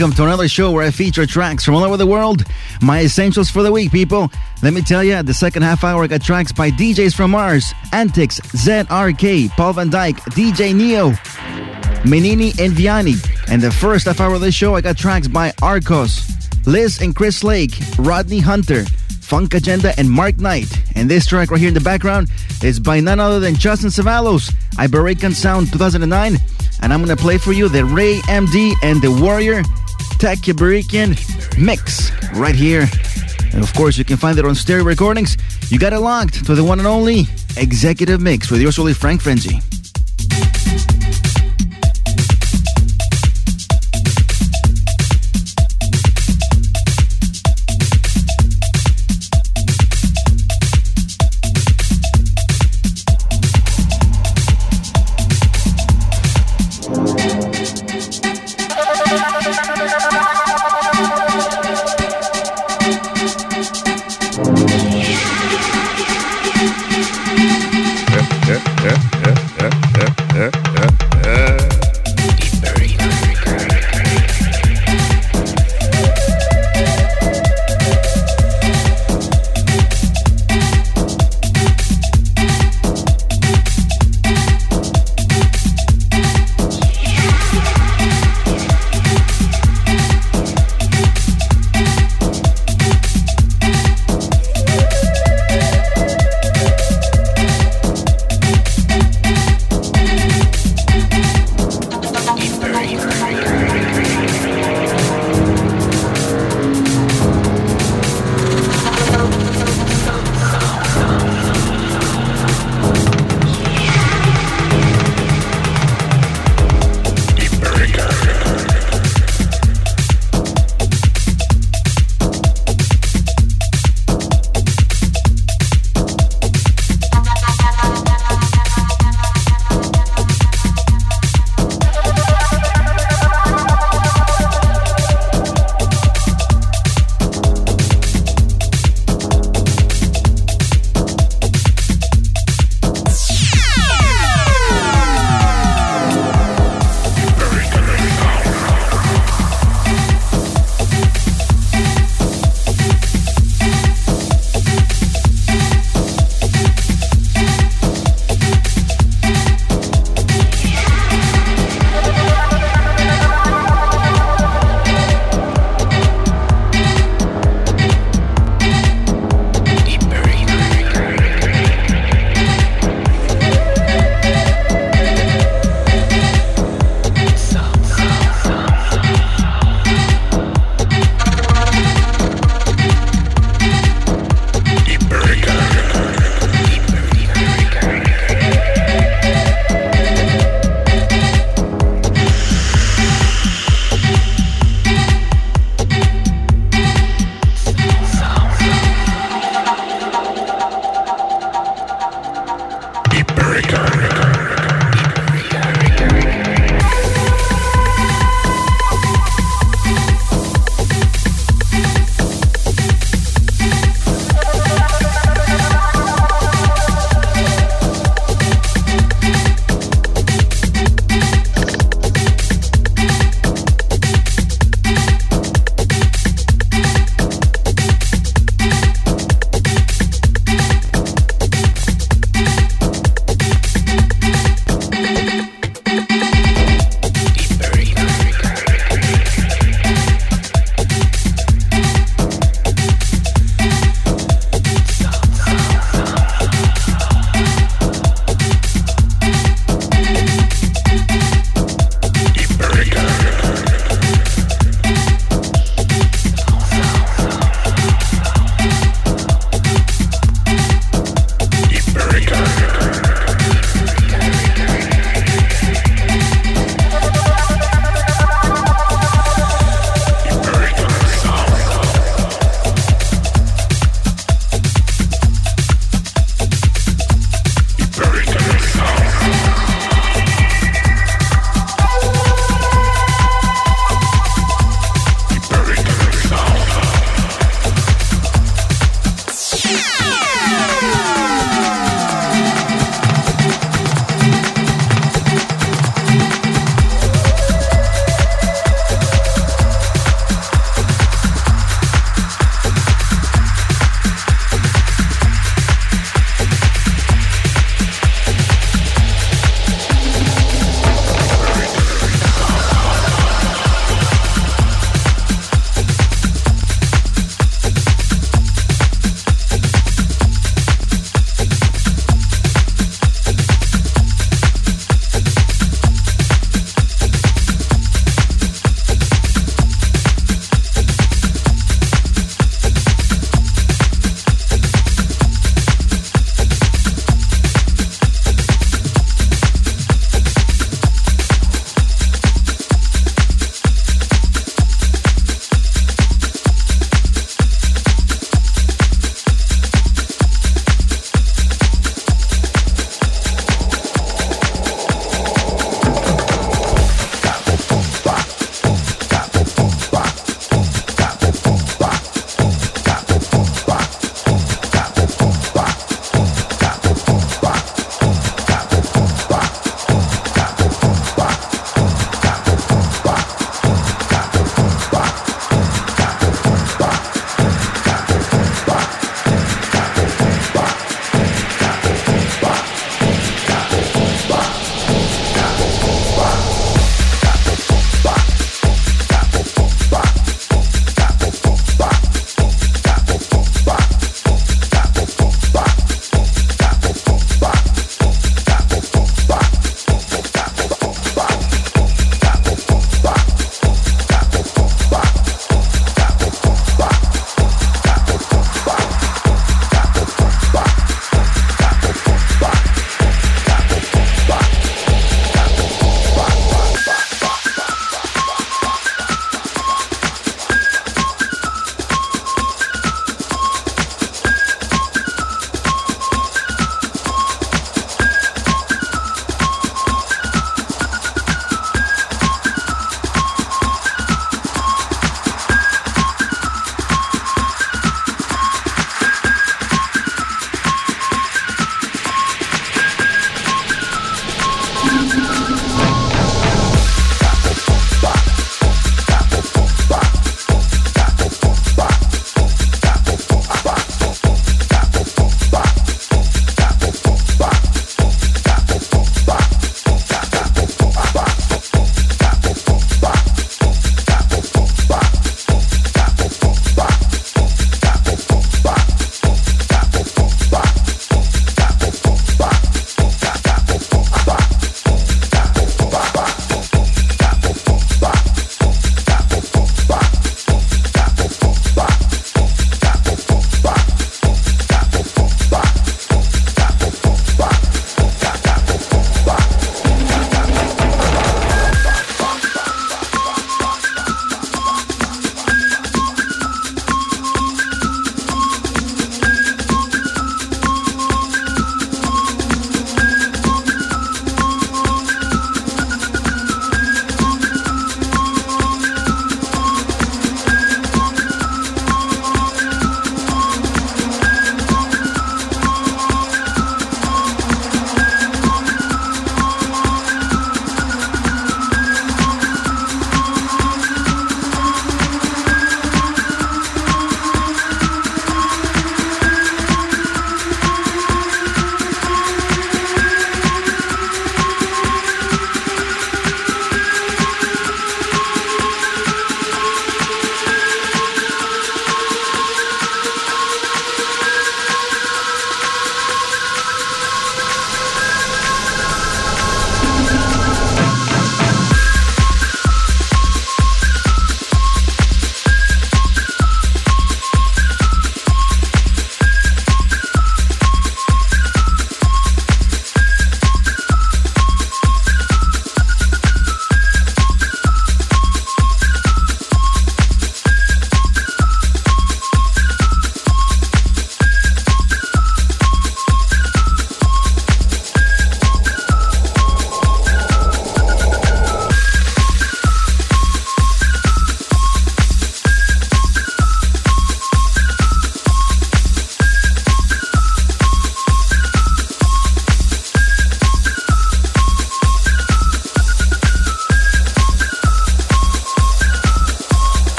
Welcome to another show where I feature tracks from all over the world. My essentials for the week, people. Let me tell you, the second half hour, I got tracks by DJs from Mars, Antics, ZRK, Paul Van Dyk, DJ Neo, Menini and Viani. And the first half hour of the show, I got tracks by Arcos, Liz and Chris Lake, Rodney Hunter, Funk Agenda, and Mark Knight. And this track right here in the background is by none other than Justin Savalos, Iberican Sound 2009. And I'm to play for you the Ray MD and the Warrior Tech Iberican mix right here. And of course, you can find it on stereo recordings. You got it locked to the one and only Executive Mix with yours truly, Frank Frenzy.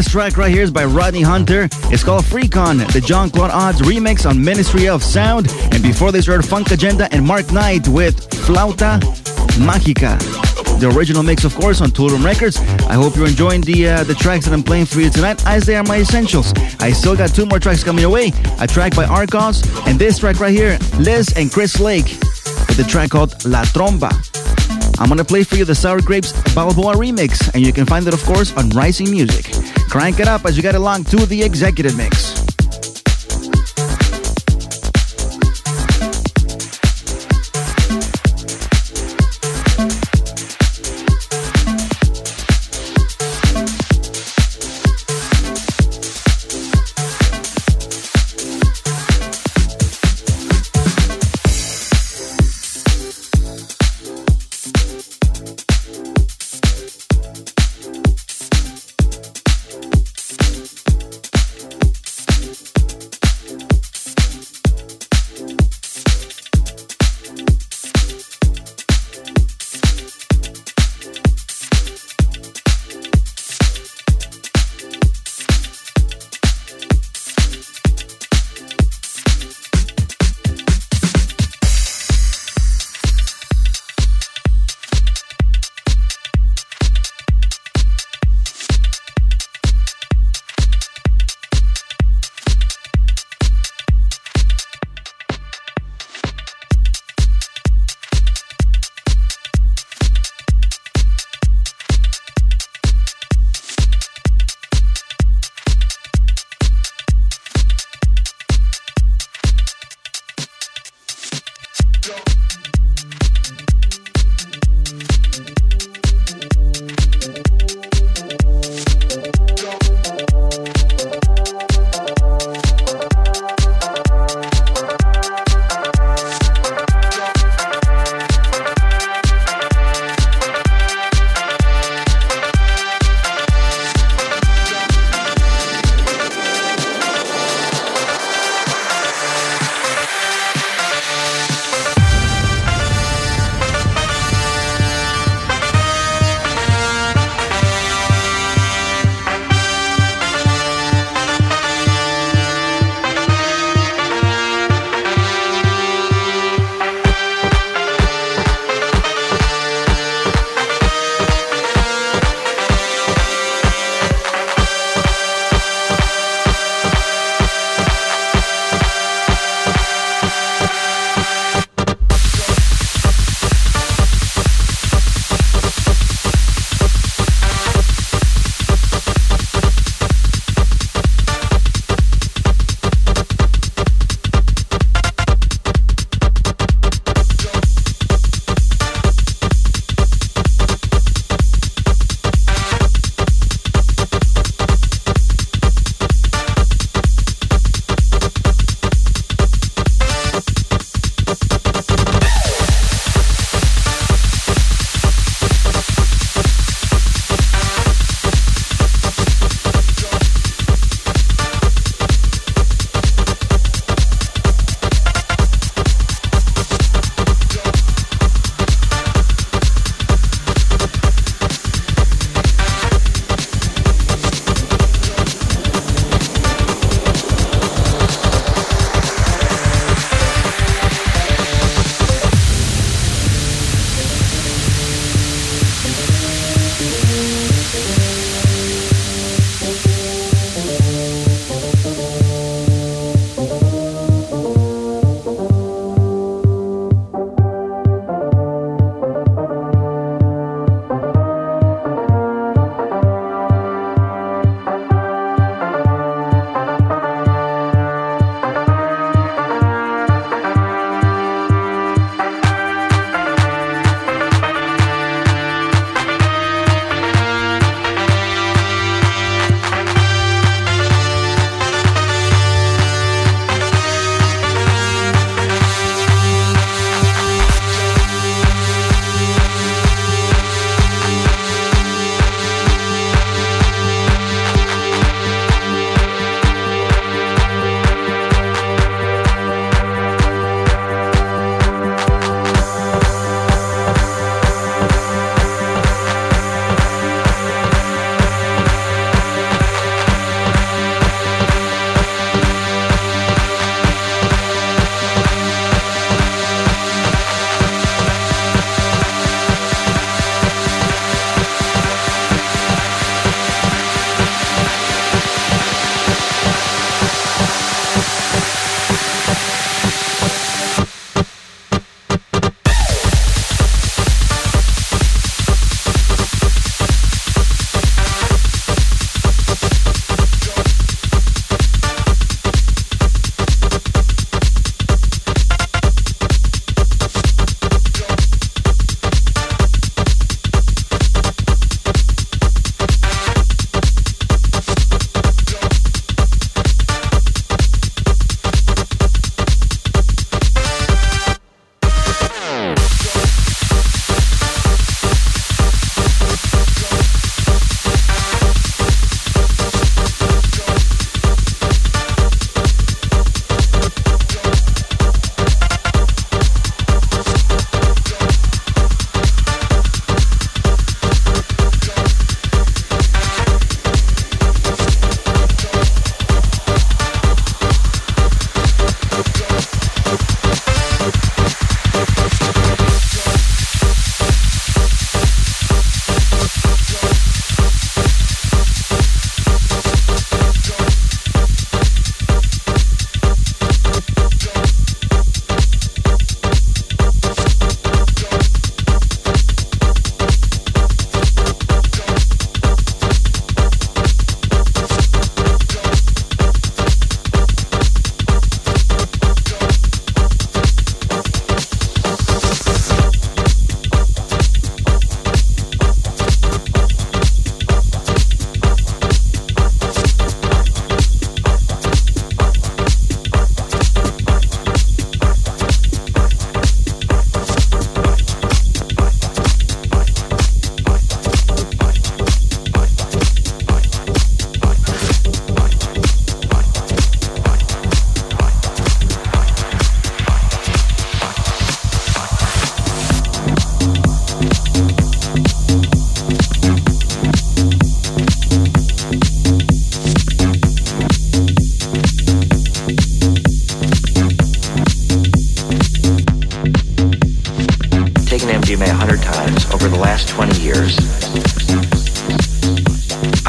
Track right here is by Rodney Hunter. It's called Freakon, the Jean Claude Ades remix on Ministry of Sound. And before this, heard Funk Agenda and Mark Knight with Flauta Mágica. The original mix, of course, on Toolroom Records. I hope you're enjoying the uh, the tracks that I'm playing for you tonight, as they are my essentials. I still got two more tracks coming away. A track by Arcos, and this track right here, Liz and Chris Lake, with the track called La Tromba. I'm gonna play for you the Sour Grapes Balboa remix, and you can find it, of course, on Rising Music. Crank it up as you get along to the executive mix.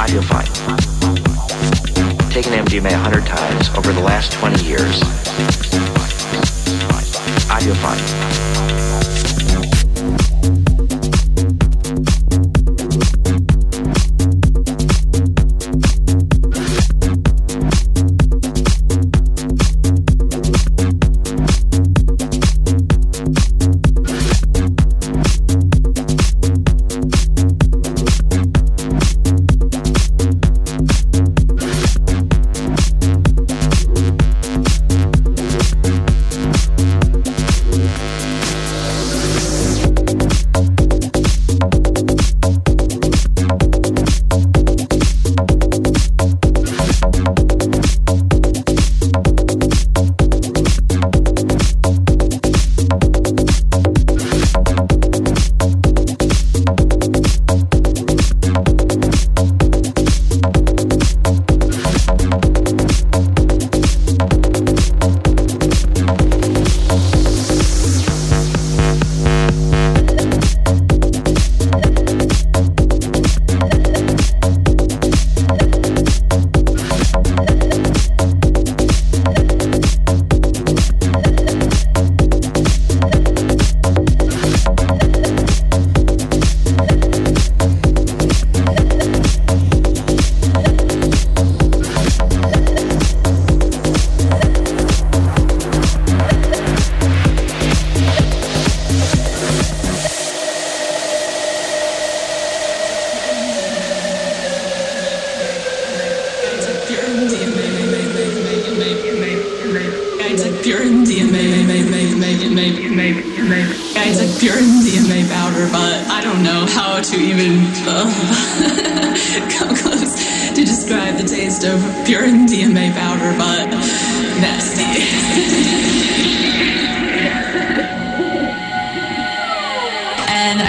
Feel fine. Taking MDMA 100 times over the last 20 years,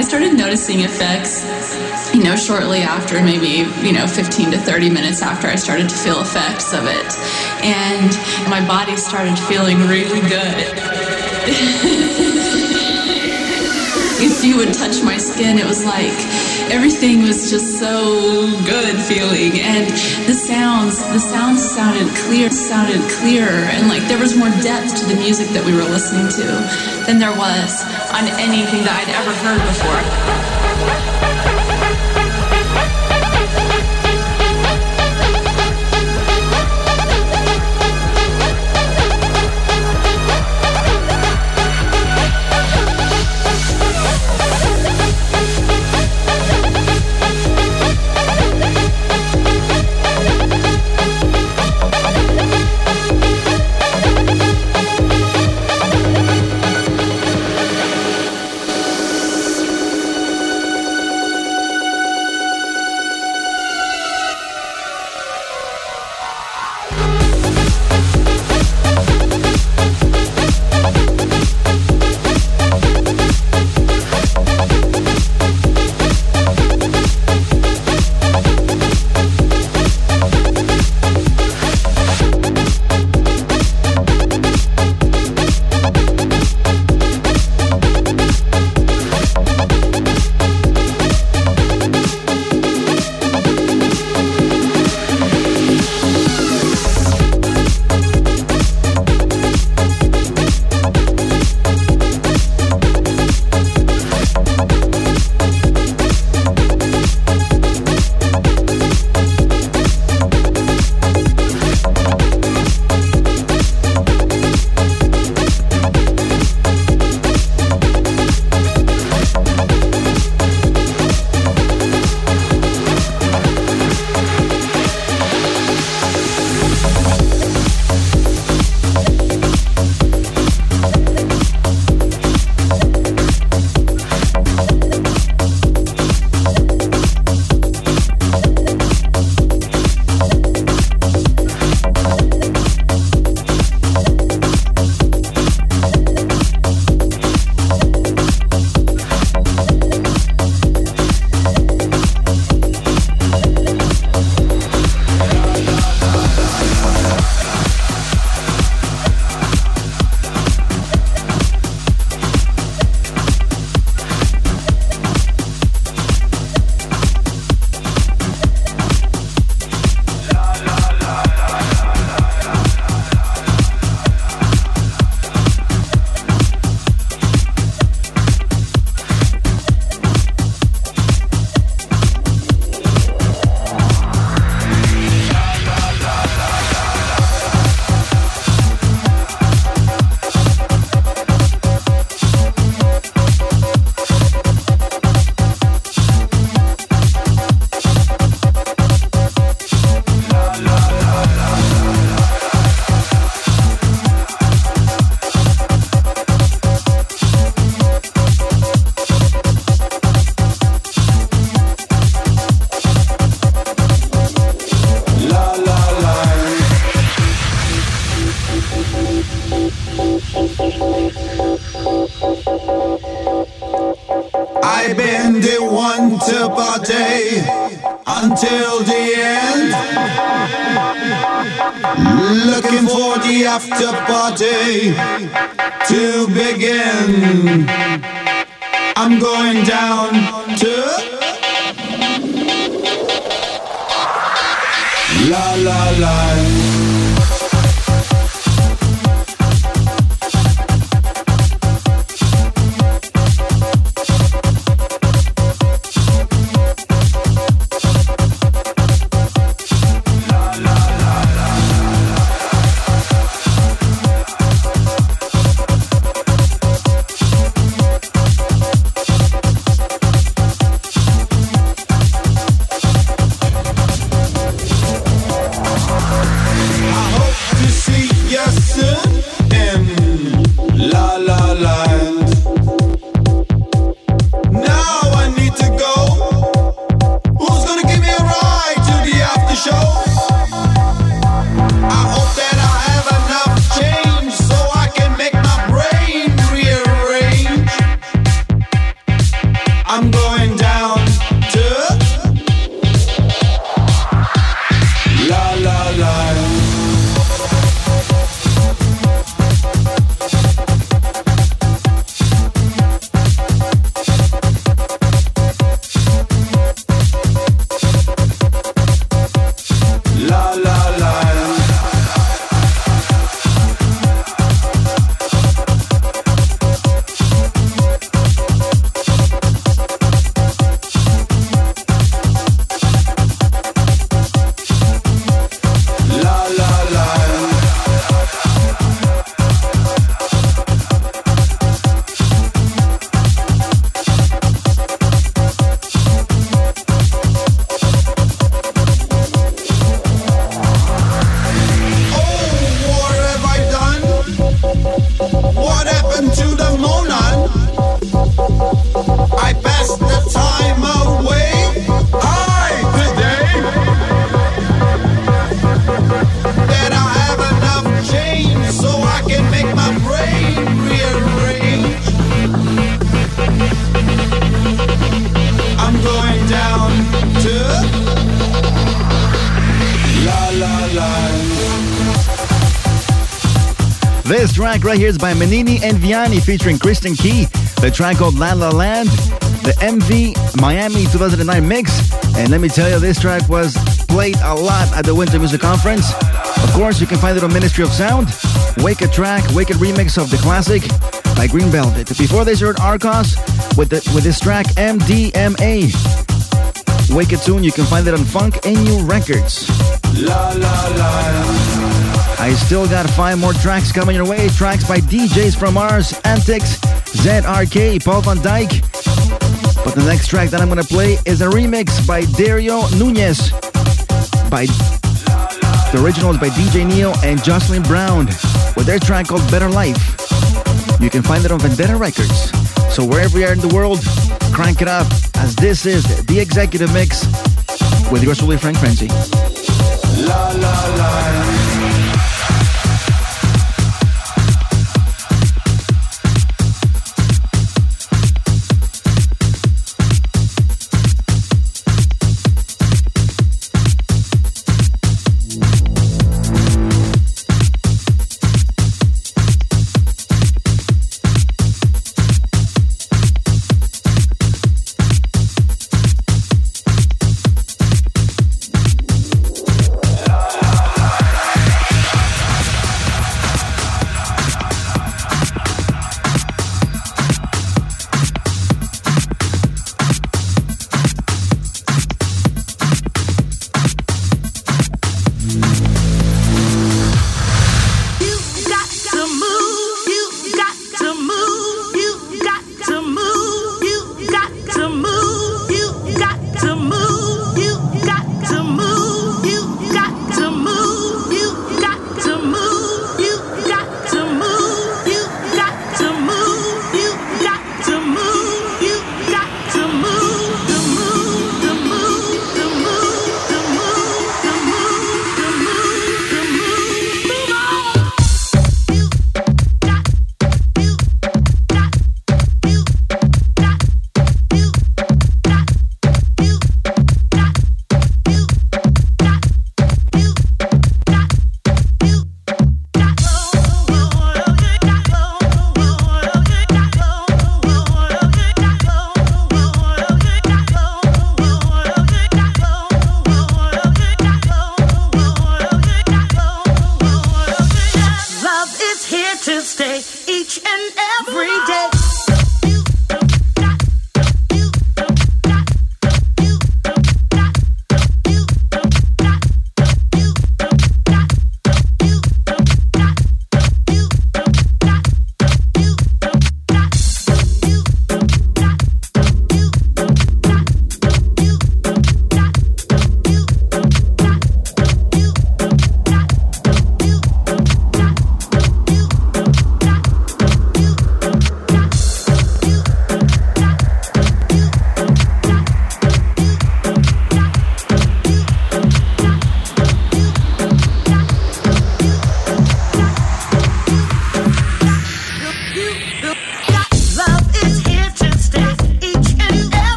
I started noticing effects, you know, shortly after maybe, you know, 15 to 30 minutes after I started to feel effects of it. And my body started feeling really good. if you would touch my skin, it was like everything was just so good feeling. And the sounds, the sounds sounded clear, sounded clearer. And like there was more depth to the music that we were listening to than there was on anything that I'd ever heard before. I've been the one to party until the end. Looking for the after party to begin. I'm going down to La La La. Track right here is by Manini and Vianney featuring Kristen Key. The track called La La Land, the MV Miami 2009 mix. And let me tell you, this track was played a lot at the Winter Music Conference. Of course, you can find it on Ministry of Sound. Wake a track, Wake a remix of the classic by Green Velvet. Before this, you heard Arcos with, the, with this track MDMA. Wake a tune, you can find it on Funk NU Records. La la la. I still got five more tracks coming your way. Tracks by DJs from Mars, Antics, ZRK, Paul van Dyk. But the next track that I'm going to play is a remix by Dario Nunez. By the original is by DJ Neo and Jocelyn Brown with their track called Better Life. You can find it on Vendetta Records. So wherever you are in the world, crank it up as this is the executive mix with yours truly, Frank Frenzy. La la la.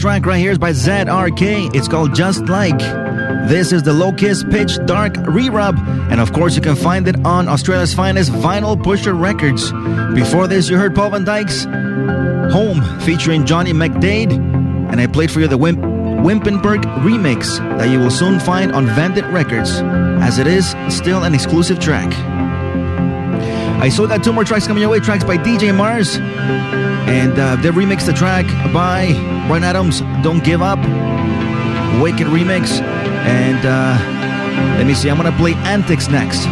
Track right here is by ZRK. It's called Just Like. This is the Locust Pitch Dark Re-Rub, and of course you can find it on Australia's finest vinyl pusher records. Before this, you heard Paul van Dyk's Home featuring Johnny McDaid, and I played for you the Wimp- Wimpenberg remix that you will soon find on Vandit Records, as it is still an exclusive track. I still got two more tracks coming your way, tracks by DJ Mars, and uh, they remixed the track by Bryan Adams, Don't Give Up, Wicked remix, and uh, let me see, I'm gonna play Antics next.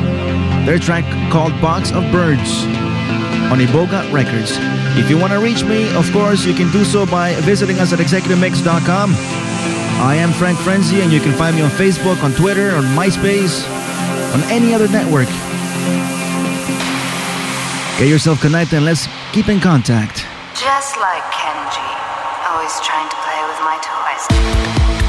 Their track called Box of Birds on Iboga Records. If you want to reach me, of course, you can do so by visiting us at executivemix.com. I am Frank Frenzy, and you can find me on Facebook, on Twitter, on MySpace, on any other network. Get yourself connected and let's keep in contact. Just like Kenji, always trying to play with my toys.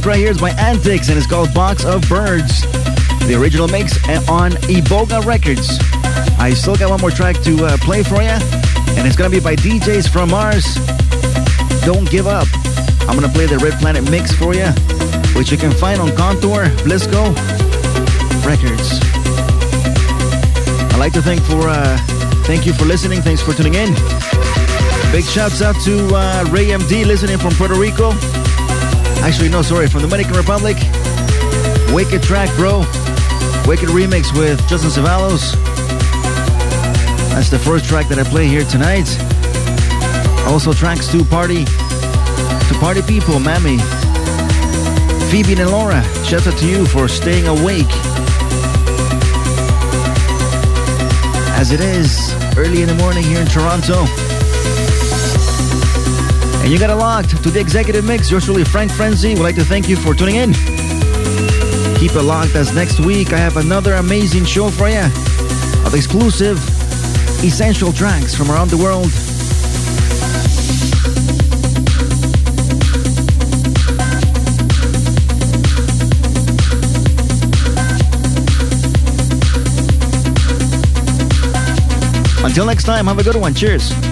Track right here is by Antics and it's called Box of Birds. The original mix on Iboga Records. I still got one more track to uh, play for you, and it's gonna be by DJs from Mars. Don't give up. I'm gonna play the Red Planet mix for you, which you can find on Contour, Blisco Records. I'd like to thank for uh, thank you for listening. Thanks for tuning in. Big shouts out to uh, Ray MD listening from Puerto Rico. Actually, no, sorry, from Dominican Republic. Wicked track, bro. Wicked remix with Justin Cevallos. That's the first track that I play here tonight. Also tracks to party to party people, Mammy. Phoebe and Laura, shout out to you for staying awake. As it is early in the morning here in Toronto. And you got it locked to the executive mix. Yours truly, Frank Frenzy. We'd like to thank you for tuning in. Keep it locked as next week I have another amazing show for you of exclusive, essential tracks from around the world. Until next time, have a good one. Cheers.